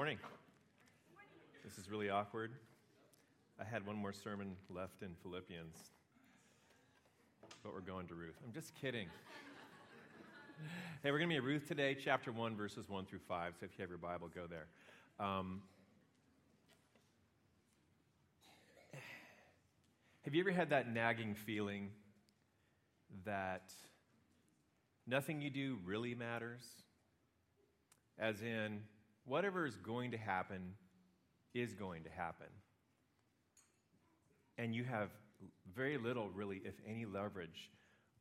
morning. This is really awkward. I had one more sermon left in Philippians, but we're going to Ruth. I'm just kidding. hey, we're going to be at Ruth today, chapter 1, verses 1 through 5. So if you have your Bible, go there. Um, have you ever had that nagging feeling that nothing you do really matters? As in, whatever is going to happen is going to happen. And you have very little, really, if any, leverage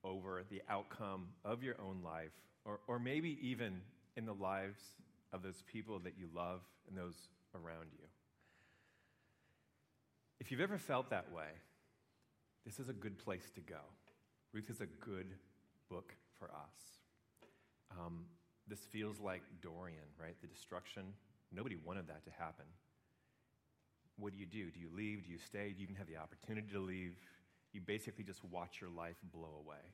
over the outcome of your own life, or, or maybe even in the lives of those people that you love and those around you. If you've ever felt that way, this is a good place to go. Ruth is a good book for us. Um, this feels like Dorian, right? The destruction. Nobody wanted that to happen. What do you do? Do you leave? Do you stay? Do you even have the opportunity to leave? You basically just watch your life blow away.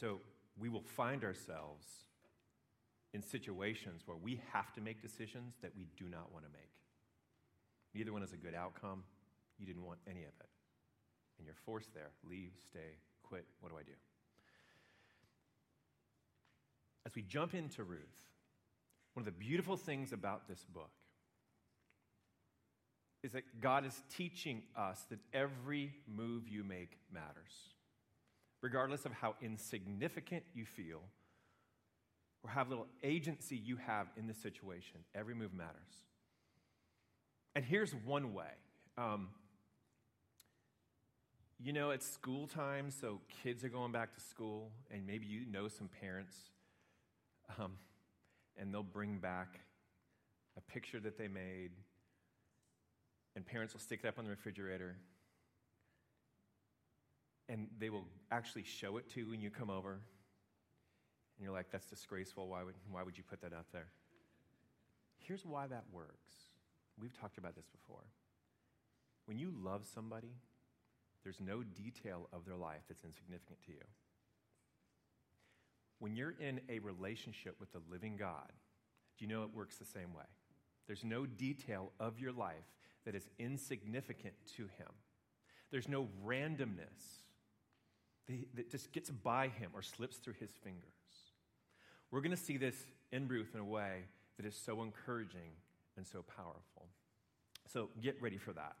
So we will find ourselves in situations where we have to make decisions that we do not want to make. Neither one is a good outcome. You didn't want any of it. And you're forced there. Leave, stay, quit. What do I do? As we jump into Ruth, one of the beautiful things about this book is that God is teaching us that every move you make matters. Regardless of how insignificant you feel or how little agency you have in the situation, every move matters. And here's one way. Um, you know, it's school time, so kids are going back to school, and maybe you know some parents um, and they'll bring back a picture that they made, and parents will stick it up on the refrigerator. And they will actually show it to you when you come over. And you're like, that's disgraceful. Why would, why would you put that up there? Here's why that works. We've talked about this before. When you love somebody, there's no detail of their life that's insignificant to you. When you're in a relationship with the living God, do you know it works the same way? There's no detail of your life that is insignificant to Him. There's no randomness that just gets by Him or slips through His fingers. We're going to see this in Ruth in a way that is so encouraging and so powerful. So get ready for that.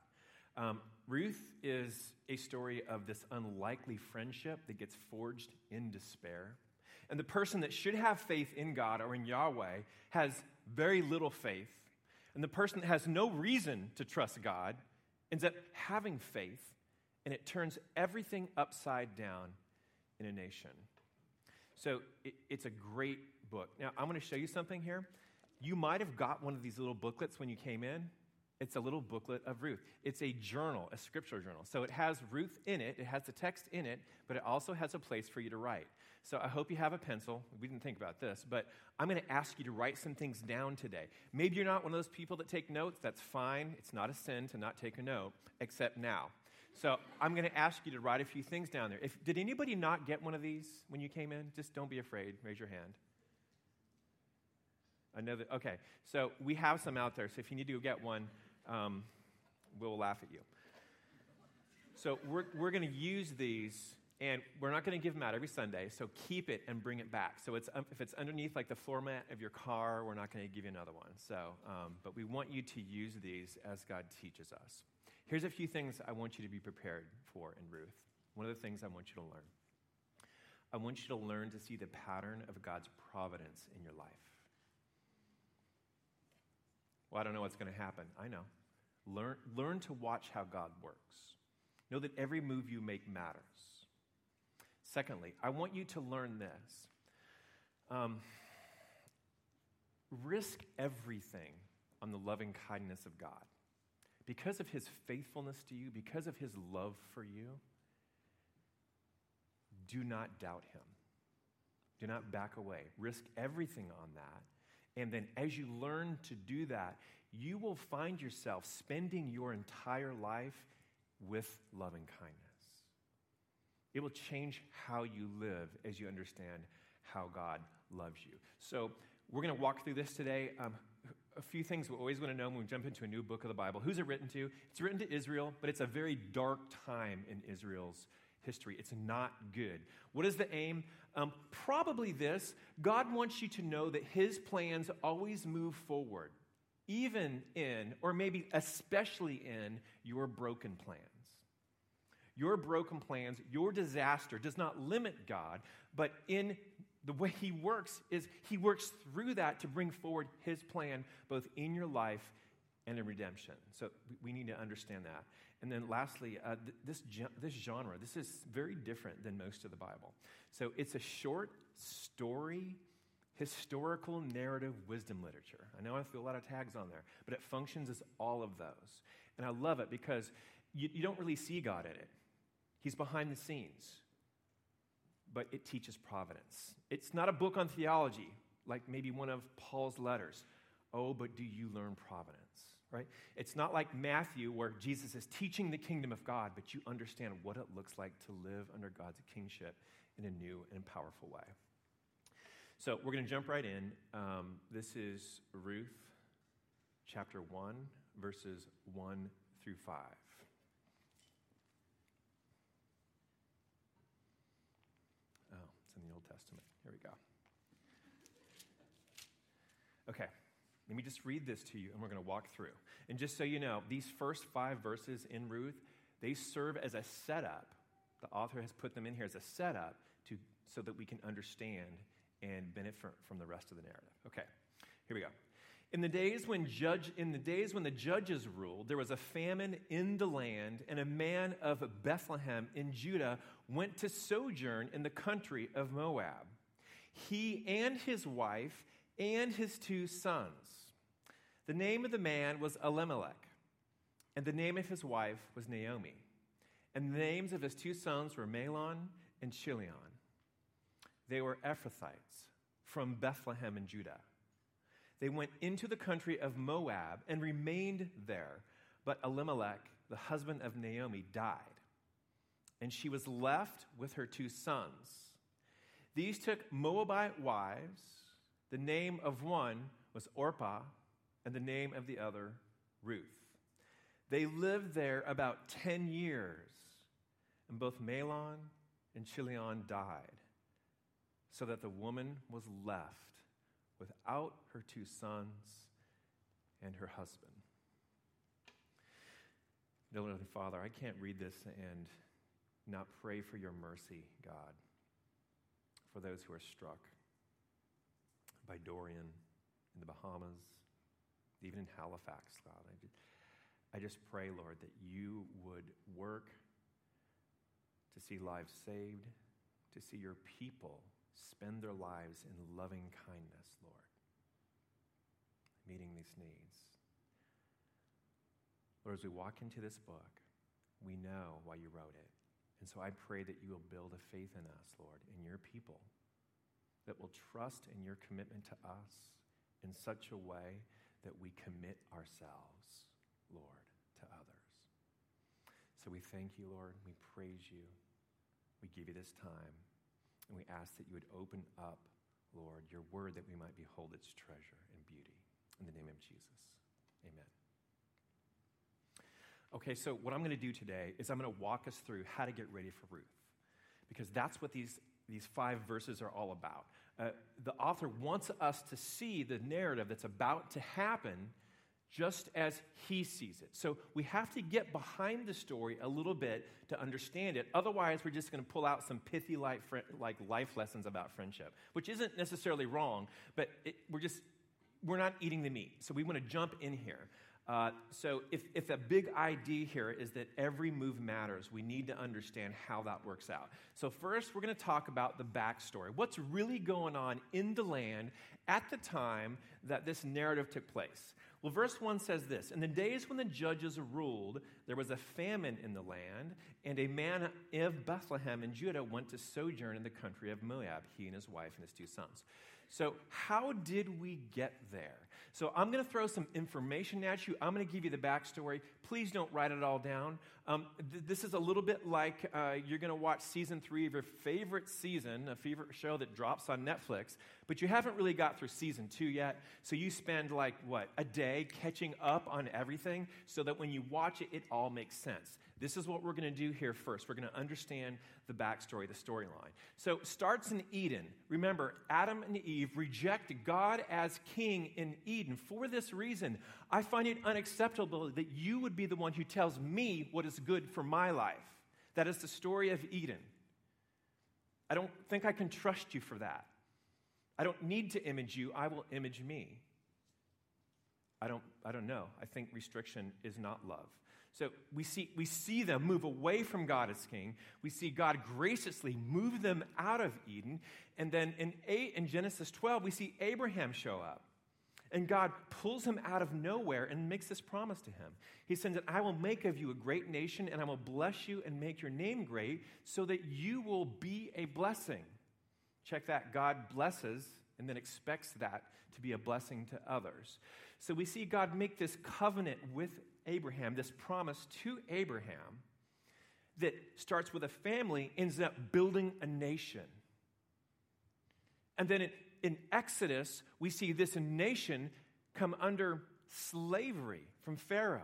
Um, Ruth is a story of this unlikely friendship that gets forged in despair. And the person that should have faith in God or in Yahweh has very little faith. And the person that has no reason to trust God ends up having faith, and it turns everything upside down in a nation. So it, it's a great book. Now, I'm going to show you something here. You might have got one of these little booklets when you came in. It's a little booklet of Ruth. It's a journal, a scripture journal. So it has Ruth in it, it has the text in it, but it also has a place for you to write. So I hope you have a pencil. We didn't think about this, but I'm going to ask you to write some things down today. Maybe you're not one of those people that take notes. That's fine. It's not a sin to not take a note, except now. So I'm going to ask you to write a few things down there. If, did anybody not get one of these when you came in? Just don't be afraid. Raise your hand. That, okay. So we have some out there. So if you need to go get one, um, we'll laugh at you. So we're, we're going to use these and we're not going to give them out every Sunday, so keep it and bring it back. So it's, um, if it's underneath like the floor mat of your car, we're not going to give you another one. So, um, but we want you to use these as God teaches us. Here's a few things I want you to be prepared for in Ruth. One of the things I want you to learn. I want you to learn to see the pattern of God's providence in your life. Well, I don't know what's going to happen. I know. Learn, learn to watch how God works. Know that every move you make matters. Secondly, I want you to learn this. Um, risk everything on the loving kindness of God. Because of his faithfulness to you, because of his love for you, do not doubt him. Do not back away. Risk everything on that. And then, as you learn to do that, you will find yourself spending your entire life with loving kindness. It will change how you live as you understand how God loves you. So, We're going to walk through this today. Um, a few things we always want to know when we jump into a new book of the Bible. Who's it written to? It's written to Israel, but it's a very dark time in Israel's history. It's not good. What is the aim? Um, probably this God wants you to know that His plans always move forward, even in, or maybe especially in, your broken plans. Your broken plans, your disaster does not limit God, but in the way He works is He works through that to bring forward His plan both in your life and in redemption. So we need to understand that. And then lastly, uh, th- this, this genre, this is very different than most of the Bible. So it's a short story, historical narrative wisdom literature. I know I threw a lot of tags on there, but it functions as all of those. And I love it because you, you don't really see God in it. He's behind the scenes, but it teaches providence. It's not a book on theology like maybe one of Paul's letters. Oh, but do you learn providence? Right? It's not like Matthew where Jesus is teaching the kingdom of God, but you understand what it looks like to live under God's kingship in a new and powerful way. So we're going to jump right in. Um, this is Ruth chapter 1, verses 1 through 5. Oh, it's in the Old Testament. Here we go. Okay, let me just read this to you and we're going to walk through. And just so you know, these first five verses in Ruth, they serve as a setup. The author has put them in here as a setup to, so that we can understand and benefit from the rest of the narrative. Okay, here we go. In the days when judge in the days when the judges ruled, there was a famine in the land, and a man of Bethlehem in Judah went to sojourn in the country of Moab he and his wife and his two sons. The name of the man was Elimelech, and the name of his wife was Naomi. And the names of his two sons were Mahlon and Chilion. They were Ephrathites from Bethlehem in Judah. They went into the country of Moab and remained there, but Elimelech, the husband of Naomi, died, and she was left with her two sons. These took Moabite wives. The name of one was Orpah, and the name of the other, Ruth. They lived there about 10 years, and both Mahlon and Chilion died, so that the woman was left without her two sons and her husband. Dear Father, I can't read this and not pray for your mercy, God for those who are struck by Dorian in the Bahamas, even in Halifax, God. I just, I just pray, Lord, that you would work to see lives saved, to see your people spend their lives in loving kindness, Lord, meeting these needs. Lord, as we walk into this book, we know why you wrote it. And so I pray that you will build a faith in us, Lord, in your people, that will trust in your commitment to us in such a way that we commit ourselves, Lord, to others. So we thank you, Lord. We praise you. We give you this time. And we ask that you would open up, Lord, your word that we might behold its treasure and beauty. In the name of Jesus. Amen. Okay, so what I'm going to do today is I'm going to walk us through how to get ready for Ruth, because that's what these, these five verses are all about. Uh, the author wants us to see the narrative that's about to happen just as he sees it. So we have to get behind the story a little bit to understand it. Otherwise, we're just going to pull out some pithy like, life lessons about friendship, which isn't necessarily wrong, but it, we're just we're not eating the meat. So we want to jump in here. Uh, so, if, if a big idea here is that every move matters, we need to understand how that works out. So, first, we're going to talk about the backstory. What's really going on in the land at the time that this narrative took place? Well, verse 1 says this In the days when the judges ruled, there was a famine in the land, and a man of Bethlehem in Judah went to sojourn in the country of Moab, he and his wife and his two sons. So, how did we get there? So, I'm going to throw some information at you. I'm going to give you the backstory. Please don't write it all down. Um, th- this is a little bit like uh, you're going to watch season three of your favorite season, a favorite show that drops on Netflix, but you haven't really got through season two yet. So you spend like, what, a day catching up on everything so that when you watch it, it all makes sense. This is what we're going to do here first. We're going to understand the backstory, the storyline. So starts in Eden. Remember, Adam and Eve reject God as king in Eden. For this reason, I find it unacceptable that you would be the one who tells me what is good for my life. That is the story of Eden. I don't think I can trust you for that. I don't need to image you, I will image me. I don't, I don't know. I think restriction is not love. So we see, we see them move away from God as king. We see God graciously move them out of Eden. And then in, eight, in Genesis 12, we see Abraham show up. And God pulls him out of nowhere and makes this promise to him. He says that I will make of you a great nation, and I will bless you and make your name great, so that you will be a blessing. Check that. God blesses and then expects that to be a blessing to others. So we see God make this covenant with Abraham, this promise to Abraham that starts with a family, ends up building a nation. And then in, in Exodus, we see this nation come under slavery from Pharaoh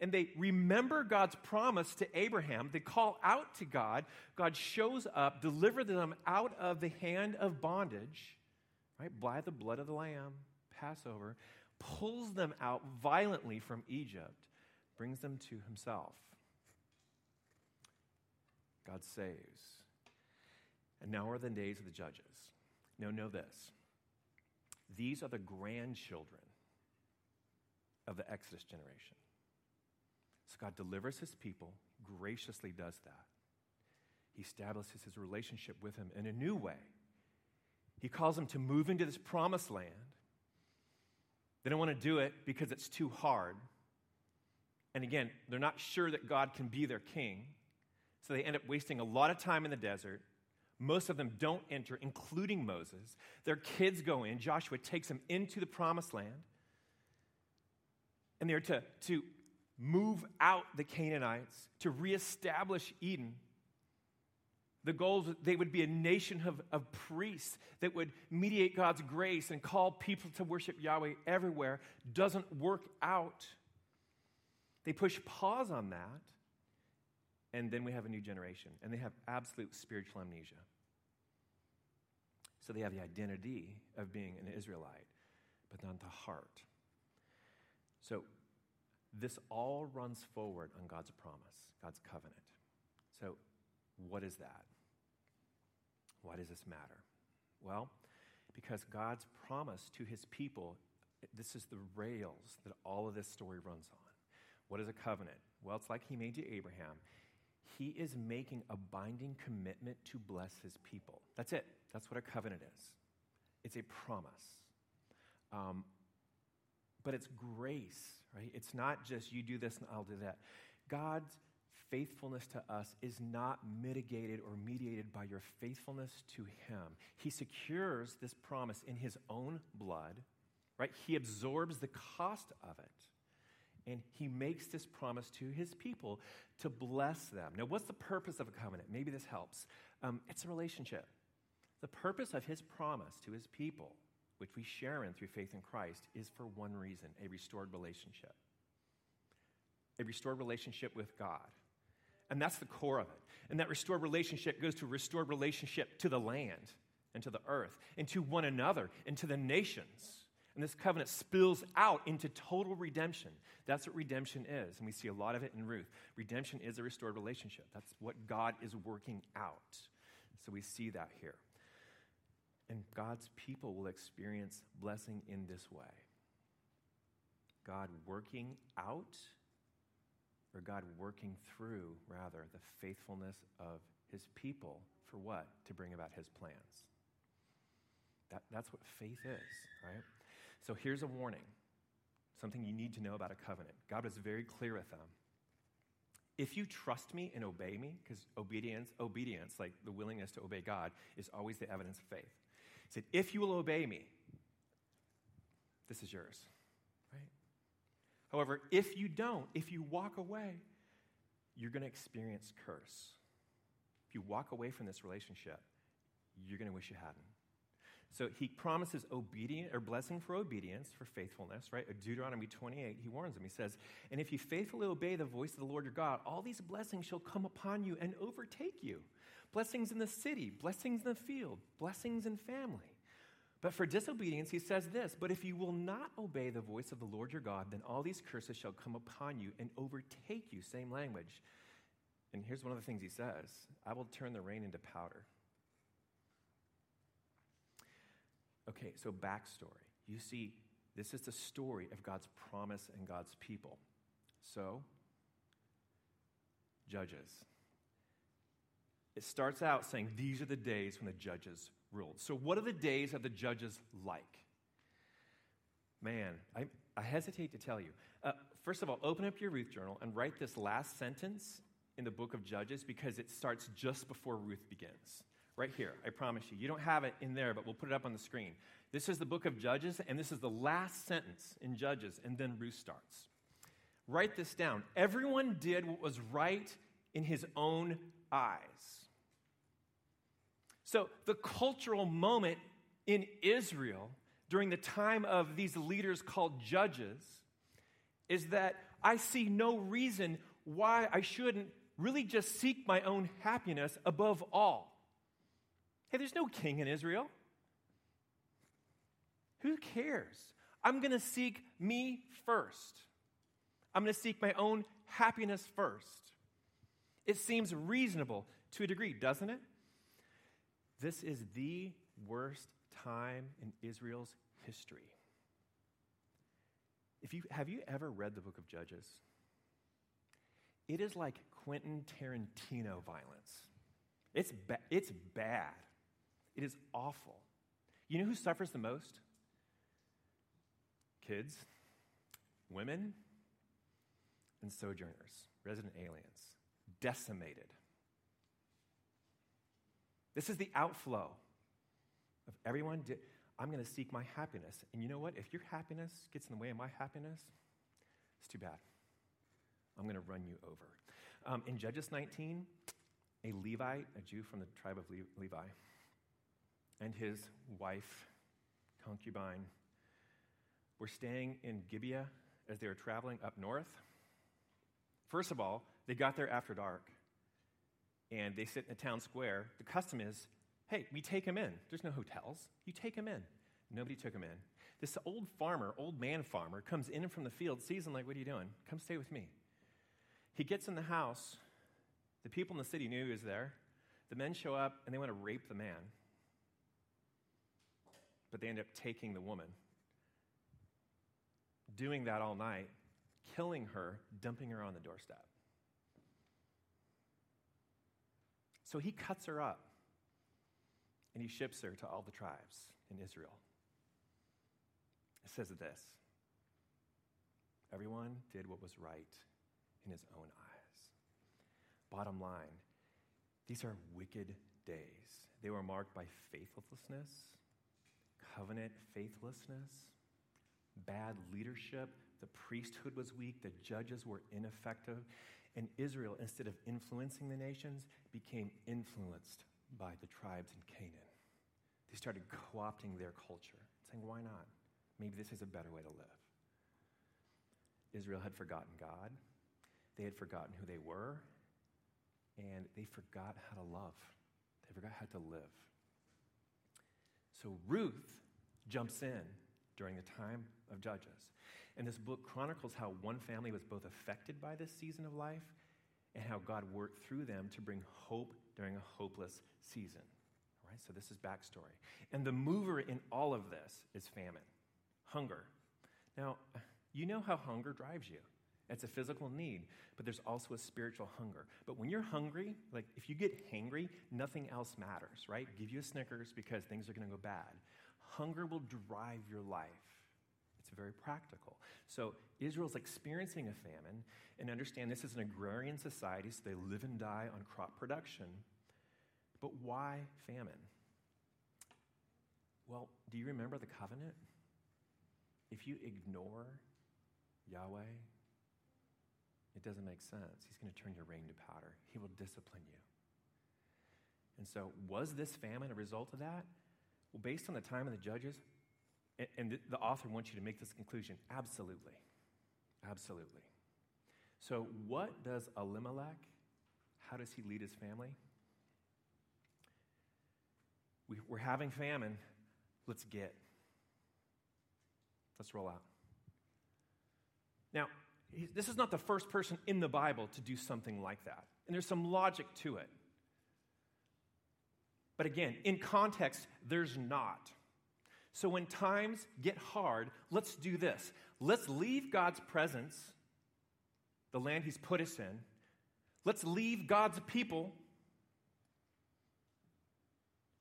and they remember God's promise to Abraham. They call out to God. God shows up, delivers them out of the hand of bondage, right? By the blood of the Lamb, Passover, pulls them out violently from Egypt, brings them to himself. God saves. And now are the days of the judges. Now, know this these are the grandchildren of the Exodus generation. So God delivers his people, graciously does that. He establishes his relationship with him in a new way. He calls them to move into this promised land. They don't want to do it because it's too hard. And again, they're not sure that God can be their king. So they end up wasting a lot of time in the desert. Most of them don't enter, including Moses. Their kids go in. Joshua takes them into the promised land. And they're to, to move out the Canaanites, to reestablish Eden. The goal is they would be a nation of, of priests that would mediate God's grace and call people to worship Yahweh everywhere doesn't work out. They push pause on that, and then we have a new generation, and they have absolute spiritual amnesia. So they have the identity of being an Israelite, but not the heart. So this all runs forward on God's promise, God's covenant. So, what is that? Why does this matter? Well, because God's promise to his people, this is the rails that all of this story runs on. What is a covenant? Well, it's like he made to Abraham. He is making a binding commitment to bless his people. That's it. That's what a covenant is. It's a promise. Um, but it's grace right? It's not just you do this and I'll do that. God's faithfulness to us is not mitigated or mediated by your faithfulness to Him. He secures this promise in His own blood, right? He absorbs the cost of it. And he makes this promise to his people to bless them. Now, what's the purpose of a covenant? Maybe this helps. Um, it's a relationship. The purpose of his promise to his people which we share in through faith in Christ, is for one reason a restored relationship. A restored relationship with God. And that's the core of it. And that restored relationship goes to restored relationship to the land and to the earth and to one another and to the nations. And this covenant spills out into total redemption. That's what redemption is. And we see a lot of it in Ruth. Redemption is a restored relationship. That's what God is working out. So we see that here. And God's people will experience blessing in this way God working out, or God working through, rather, the faithfulness of his people for what? To bring about his plans. That, that's what faith is, right? So here's a warning something you need to know about a covenant. God was very clear with them. If you trust me and obey me, because obedience, obedience, like the willingness to obey God, is always the evidence of faith. He said, If you will obey me, this is yours. However, if you don't, if you walk away, you're going to experience curse. If you walk away from this relationship, you're going to wish you hadn't. So he promises obedience or blessing for obedience, for faithfulness, right? Deuteronomy 28, he warns them. He says, And if you faithfully obey the voice of the Lord your God, all these blessings shall come upon you and overtake you. Blessings in the city, blessings in the field, blessings in family. But for disobedience, he says this But if you will not obey the voice of the Lord your God, then all these curses shall come upon you and overtake you. Same language. And here's one of the things he says I will turn the rain into powder. Okay, so backstory. You see, this is the story of God's promise and God's people. So, judges. It starts out saying these are the days when the judges ruled. So, what are the days of the judges like? Man, I, I hesitate to tell you. Uh, first of all, open up your Ruth journal and write this last sentence in the book of Judges because it starts just before Ruth begins right here. I promise you. You don't have it in there, but we'll put it up on the screen. This is the book of Judges, and this is the last sentence in Judges, and then Ruth starts. Write this down. Everyone did what was right in his own eyes. So, the cultural moment in Israel during the time of these leaders called judges is that I see no reason why I shouldn't really just seek my own happiness above all. Hey, there's no king in Israel. Who cares? I'm going to seek me first. I'm going to seek my own happiness first. It seems reasonable to a degree, doesn't it? This is the worst time in Israel's history. If you, have you ever read the book of Judges? It is like Quentin Tarantino violence. It's, ba- it's bad. It is awful. You know who suffers the most? Kids, women, and sojourners, resident aliens, decimated. This is the outflow of everyone. Di- I'm going to seek my happiness. And you know what? If your happiness gets in the way of my happiness, it's too bad. I'm going to run you over. Um, in Judges 19, a Levite, a Jew from the tribe of Le- Levi, and his wife, concubine, were staying in Gibeah as they were traveling up north. First of all, they got there after dark and they sit in the town square. The custom is hey, we take them in. There's no hotels. You take them in. Nobody took him in. This old farmer, old man farmer, comes in from the field, sees him like, What are you doing? Come stay with me. He gets in the house. The people in the city knew he was there. The men show up and they want to rape the man but they end up taking the woman, doing that all night, killing her, dumping her on the doorstep. So he cuts her up and he ships her to all the tribes in Israel. It says this Everyone did what was right in his own eyes. Bottom line, these are wicked days. They were marked by faithlessness covenant faithlessness, bad leadership. The priesthood was weak, the judges were ineffective, and Israel, instead of influencing the nations, became influenced by the tribes in Canaan. They started co opting their culture, saying, Why not? Maybe this is a better way to live. Israel had forgotten God, they had forgotten who they were, and they forgot how to love. They forgot how to live. So Ruth jumps in during the time of Judges. And this book chronicles how one family was both affected by this season of life and how God worked through them to bring hope during a hopeless season. All right, so this is backstory. And the mover in all of this is famine, hunger. Now, you know how hunger drives you. It's a physical need, but there's also a spiritual hunger. But when you're hungry, like if you get hangry, nothing else matters, right? Give you a Snickers because things are going to go bad. Hunger will drive your life. It's very practical. So Israel's experiencing a famine, and understand this is an agrarian society, so they live and die on crop production. But why famine? Well, do you remember the covenant? If you ignore Yahweh, it doesn't make sense. He's going to turn your rain to powder, He will discipline you. And so, was this famine a result of that? Well, based on the time of the judges, and, the author wants you to make this conclusion absolutely. Absolutely. So, what does Elimelech, how does he lead his family? We, we're having famine. Let's get. Let's roll out. Now, this is not the first person in the Bible to do something like that. And there's some logic to it. But again, in context, there's not. So when times get hard, let's do this. Let's leave God's presence, the land He's put us in. Let's leave God's people.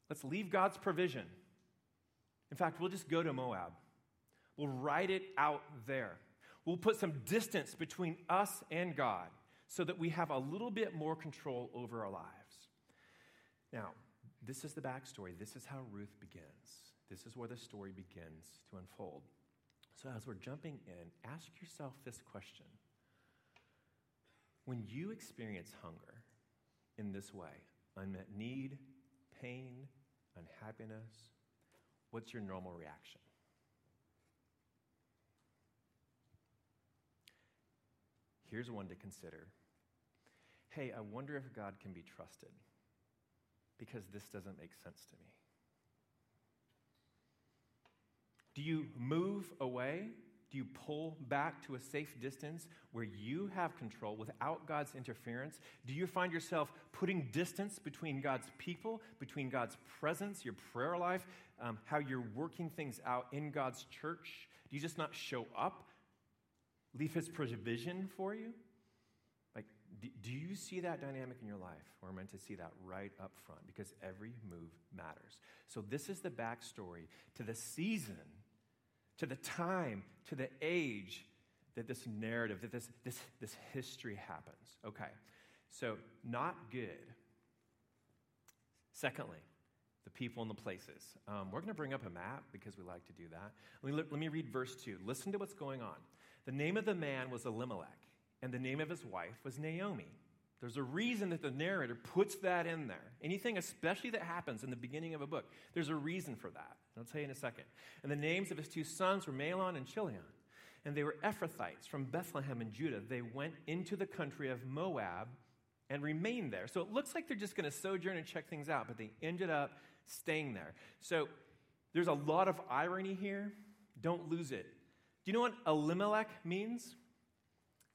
Let's leave God's provision. In fact, we'll just go to Moab. We'll write it out there. We'll put some distance between us and God so that we have a little bit more control over our lives. Now, this is the backstory. This is how Ruth begins. This is where the story begins to unfold. So, as we're jumping in, ask yourself this question When you experience hunger in this way, unmet need, pain, unhappiness, what's your normal reaction? Here's one to consider. Hey, I wonder if God can be trusted because this doesn't make sense to me. Do you move away? Do you pull back to a safe distance where you have control without God's interference? Do you find yourself putting distance between God's people, between God's presence, your prayer life, um, how you're working things out in God's church? Do you just not show up? Leave His provision for you? Like, do, do you see that dynamic in your life? We're meant to see that right up front because every move matters. So, this is the backstory to the season to the time, to the age that this narrative, that this, this, this history happens. Okay, so not good. Secondly, the people and the places. Um, we're going to bring up a map because we like to do that. Let me, let me read verse 2. Listen to what's going on. The name of the man was Elimelech, and the name of his wife was Naomi. There's a reason that the narrator puts that in there. Anything, especially that happens in the beginning of a book, there's a reason for that. I'll tell you in a second. And the names of his two sons were Mahlon and Chilion. And they were Ephrathites from Bethlehem in Judah. They went into the country of Moab and remained there. So it looks like they're just going to sojourn and check things out, but they ended up staying there. So there's a lot of irony here. Don't lose it. Do you know what Elimelech means?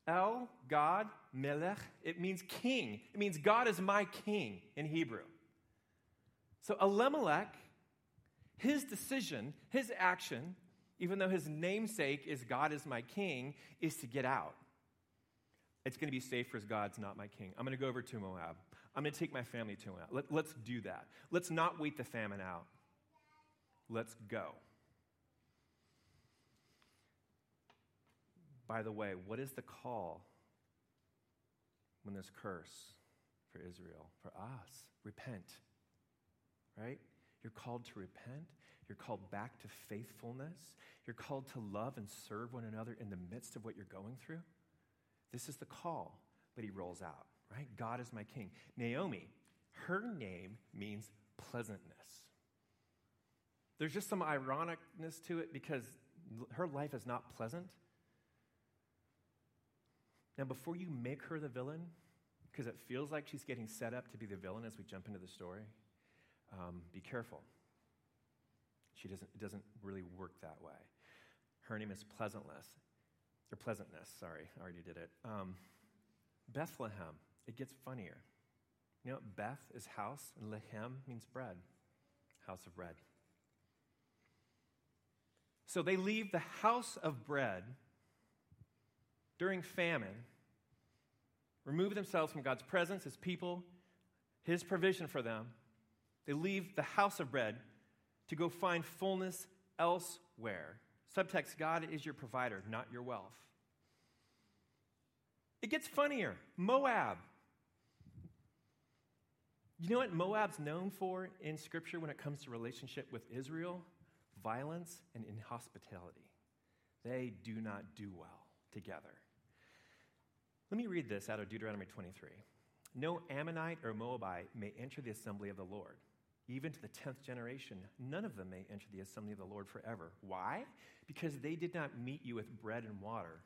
El, God, Melech, it means king. It means God is my king in Hebrew. So Elimelech, his decision, his action, even though his namesake is God is my king, is to get out. It's going to be safer as God's not my king. I'm going to go over to Moab. I'm going to take my family to Moab. Let, let's do that. Let's not wait the famine out. Let's go. By the way, what is the call when there's curse for Israel, for us. Repent, right? You're called to repent. You're called back to faithfulness. You're called to love and serve one another in the midst of what you're going through. This is the call, but he rolls out, right? God is my king. Naomi, her name means pleasantness. There's just some ironicness to it because her life is not pleasant. Now, before you make her the villain, because it feels like she's getting set up to be the villain as we jump into the story, um, be careful. She doesn't, it doesn't really work that way. Her name is Pleasantness, or Pleasantness, sorry, I already did it. Um, Bethlehem, it gets funnier. You know, Beth is house, and Lehem means bread, house of bread. So they leave the house of bread during famine, remove themselves from God's presence, His people, His provision for them. They leave the house of bread to go find fullness elsewhere. Subtext God is your provider, not your wealth. It gets funnier. Moab. You know what Moab's known for in Scripture when it comes to relationship with Israel? Violence and inhospitality. They do not do well together. Let me read this out of Deuteronomy 23. No Ammonite or Moabite may enter the assembly of the Lord. even to the tenth generation, none of them may enter the assembly of the Lord forever. Why? Because they did not meet you with bread and water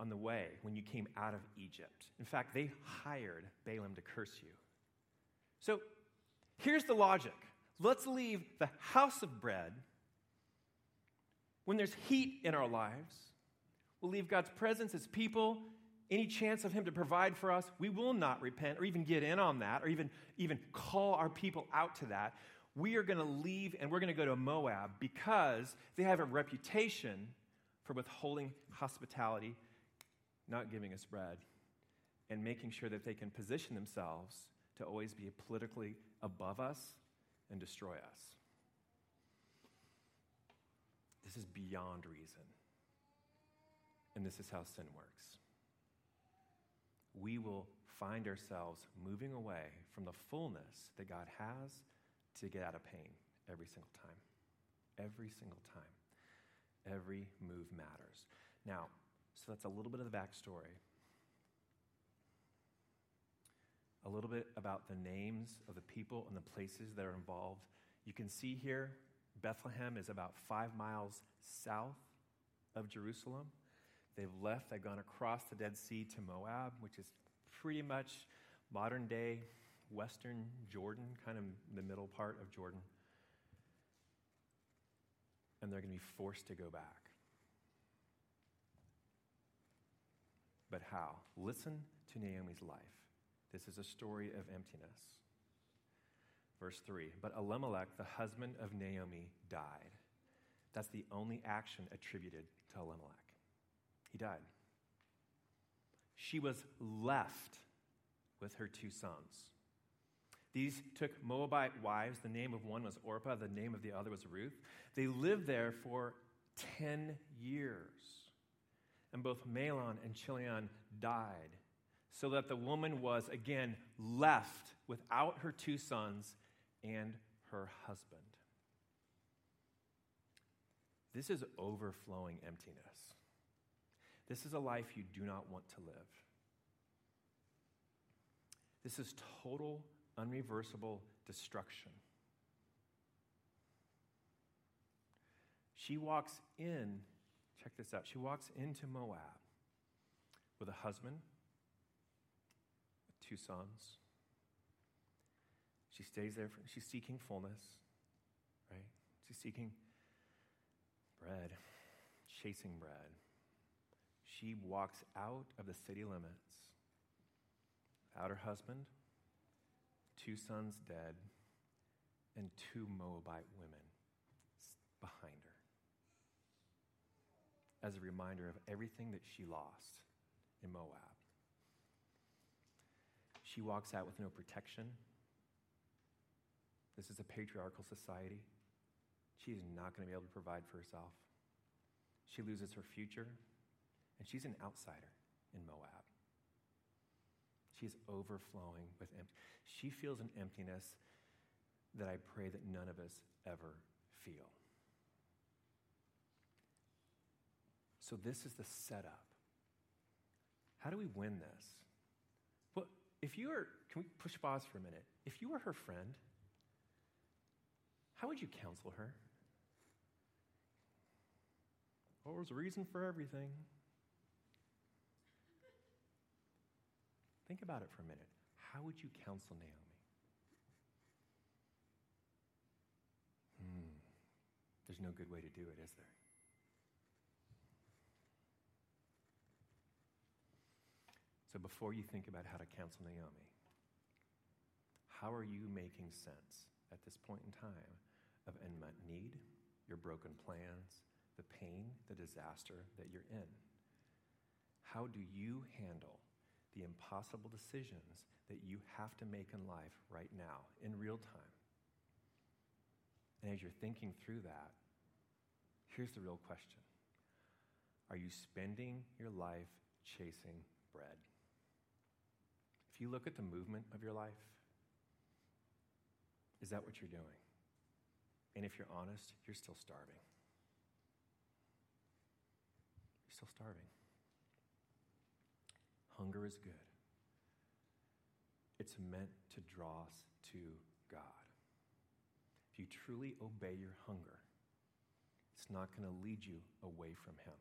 on the way when you came out of Egypt. In fact, they hired Balaam to curse you. So here's the logic let's leave the house of bread when there's heat in our lives. We'll leave God's presence as people any chance of him to provide for us, we will not repent or even get in on that or even, even call our people out to that. We are going to leave and we're going to go to Moab because they have a reputation for withholding hospitality, not giving us bread, and making sure that they can position themselves to always be politically above us and destroy us. This is beyond reason. And this is how sin works we will find ourselves moving away from the fullness that God has to get out of pain every single time. Every single time. Every move matters. Now, so that's a little bit of the backstory. A little bit about the names of the people and the places that are involved. You can see here, Bethlehem is about five miles south of Jerusalem. They've left, they've gone across the Dead Sea to Moab, which is pretty much modern day western Jordan, kind of the middle part of Jordan. And they're going to be forced to go back. But how? Listen to Naomi's life. This is a story of emptiness. Verse 3 But Elimelech, the husband of Naomi, died. That's the only action attributed to Elimelech. He died. She was left with her two sons. These took Moabite wives. The name of one was Orpah, the name of the other was Ruth. They lived there for 10 years. And both Mahlon and Chilion died, so that the woman was again left without her two sons and her husband. This is overflowing emptiness. This is a life you do not want to live. This is total, unreversible destruction. She walks in, check this out, she walks into Moab with a husband, with two sons. She stays there, for, she's seeking fullness, right? She's seeking bread, chasing bread she walks out of the city limits without her husband, two sons dead, and two Moabite women behind her. As a reminder of everything that she lost in Moab. She walks out with no protection. This is a patriarchal society. She is not going to be able to provide for herself. She loses her future. And she's an outsider in Moab. She's overflowing with empty. She feels an emptiness that I pray that none of us ever feel. So, this is the setup. How do we win this? Well, if you were, can we push pause for a minute? If you were her friend, how would you counsel her? Oh, there's a reason for everything. Think about it for a minute. How would you counsel Naomi? Hmm. There's no good way to do it, is there? So before you think about how to counsel Naomi, how are you making sense at this point in time of unmet need, your broken plans, the pain, the disaster that you're in? How do you handle the impossible decisions that you have to make in life right now, in real time. And as you're thinking through that, here's the real question Are you spending your life chasing bread? If you look at the movement of your life, is that what you're doing? And if you're honest, you're still starving. You're still starving. Hunger is good. It's meant to draw us to God. If you truly obey your hunger, it's not going to lead you away from Him.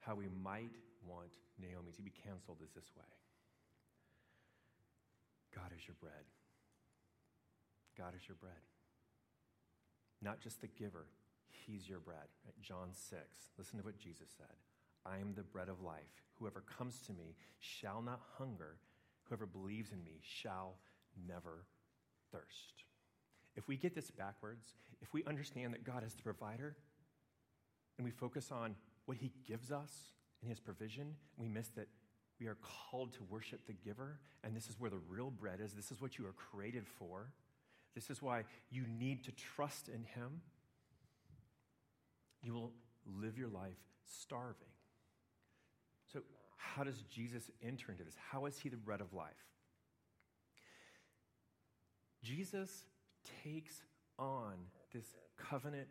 How we might want Naomi to be canceled is this way God is your bread. God is your bread. Not just the giver, He's your bread. Right? John 6, listen to what Jesus said I am the bread of life. Whoever comes to me shall not hunger. Whoever believes in me shall never thirst. If we get this backwards, if we understand that God is the provider, and we focus on what he gives us and his provision, we miss that we are called to worship the giver, and this is where the real bread is. This is what you are created for. This is why you need to trust in him. You will live your life starving. So, how does Jesus enter into this? How is he the bread of life? Jesus takes on this covenant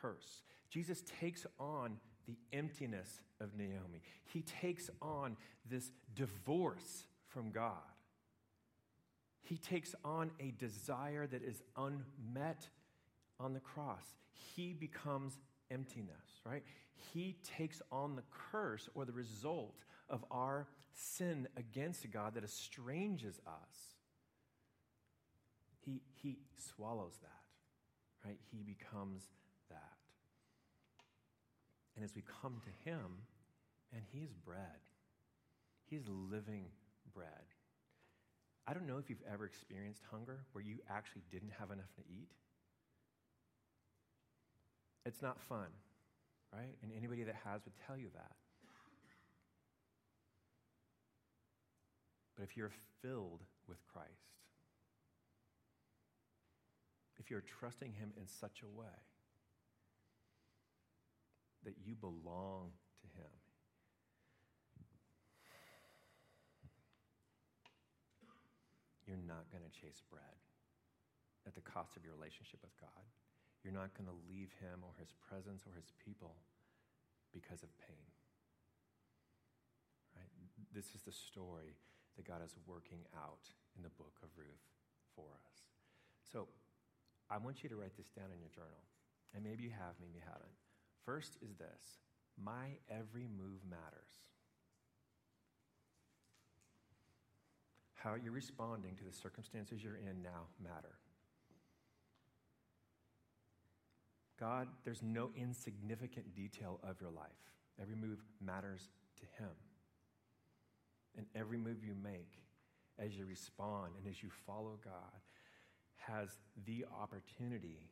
curse. Jesus takes on the emptiness of Naomi. He takes on this divorce from God. He takes on a desire that is unmet on the cross. He becomes emptiness, right? He takes on the curse or the result of our sin against God that estranges us. He, he swallows that, right? He becomes that. And as we come to Him, and He is bread, He is living bread. I don't know if you've ever experienced hunger where you actually didn't have enough to eat. It's not fun, right? And anybody that has would tell you that. But if you're filled with Christ, if you're trusting Him in such a way that you belong to Him, you're not going to chase bread at the cost of your relationship with God. You're not going to leave Him or His presence or His people because of pain. Right? This is the story that God is working out in the book of Ruth for us. So I want you to write this down in your journal. And maybe you have, maybe you haven't. First is this my every move matters. How you're responding to the circumstances you're in now matter. God, there's no insignificant detail of your life. Every move matters to Him. And every move you make as you respond and as you follow God has the opportunity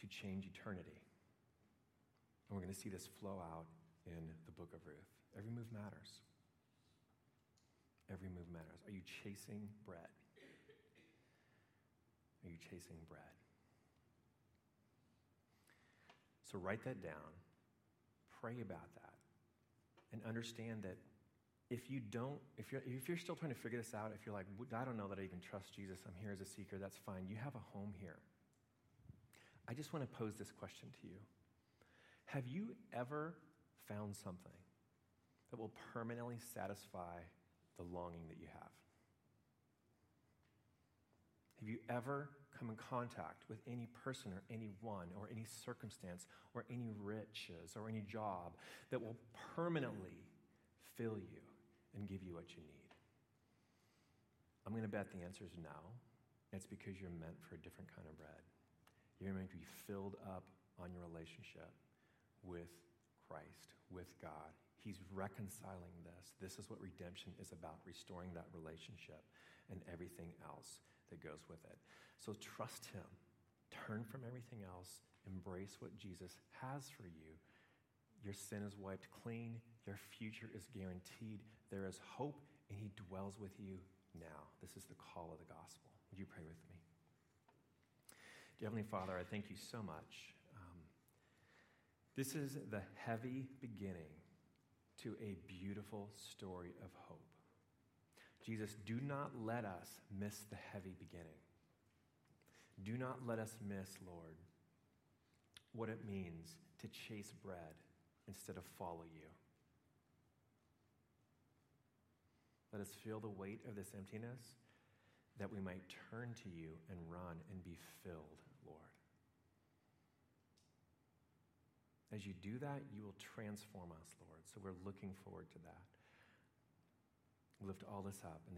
to change eternity. And we're going to see this flow out in the book of Ruth. Every move matters. Every move matters. Are you chasing bread? Are you chasing bread? So write that down. Pray about that. And understand that if you don't, if you're, if you're still trying to figure this out, if you're like, I don't know that I even trust Jesus, I'm here as a seeker, that's fine. You have a home here. I just want to pose this question to you Have you ever found something that will permanently satisfy the longing that you have? Have you ever come in contact with any person or anyone or any circumstance or any riches or any job that will permanently fill you and give you what you need? I'm going to bet the answer is no. It's because you're meant for a different kind of bread. You're meant to be filled up on your relationship with Christ, with God. He's reconciling this. This is what redemption is about restoring that relationship and everything else that goes with it. So trust Him. Turn from everything else. Embrace what Jesus has for you. Your sin is wiped clean. Your future is guaranteed. There is hope, and He dwells with you now. This is the call of the gospel. Would you pray with me? Dear Heavenly Father, I thank you so much. Um, this is the heavy beginning to a beautiful story of hope. Jesus, do not let us miss the heavy beginning. Do not let us miss, Lord, what it means to chase bread instead of follow you. Let us feel the weight of this emptiness, that we might turn to you and run and be filled, Lord. As you do that, you will transform us, Lord. So we're looking forward to that. Lift all this up in the